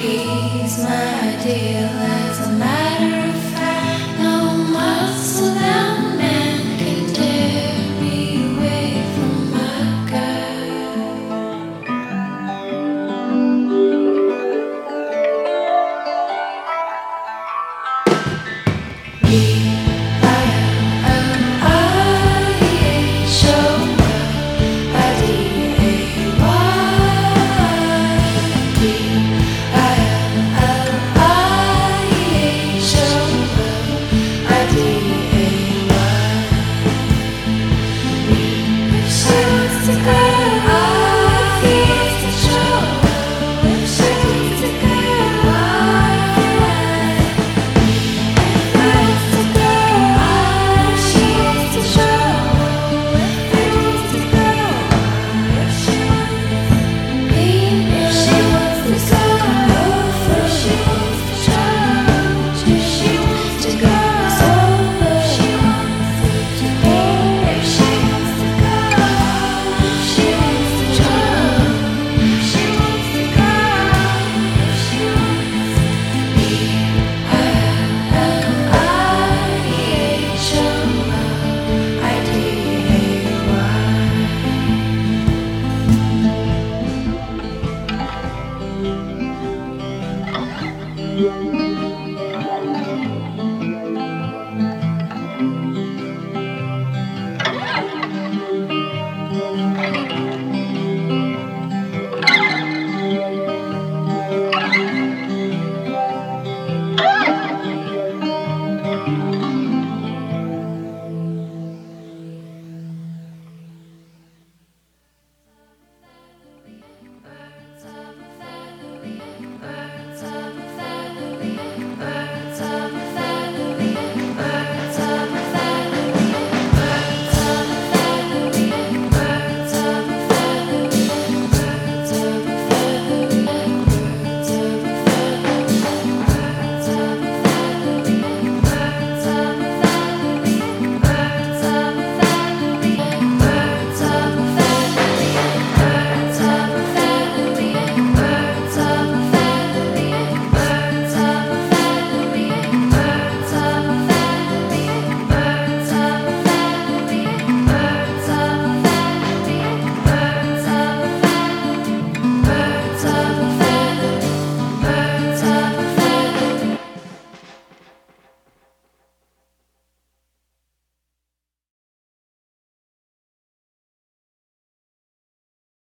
he's my deal. Yeah.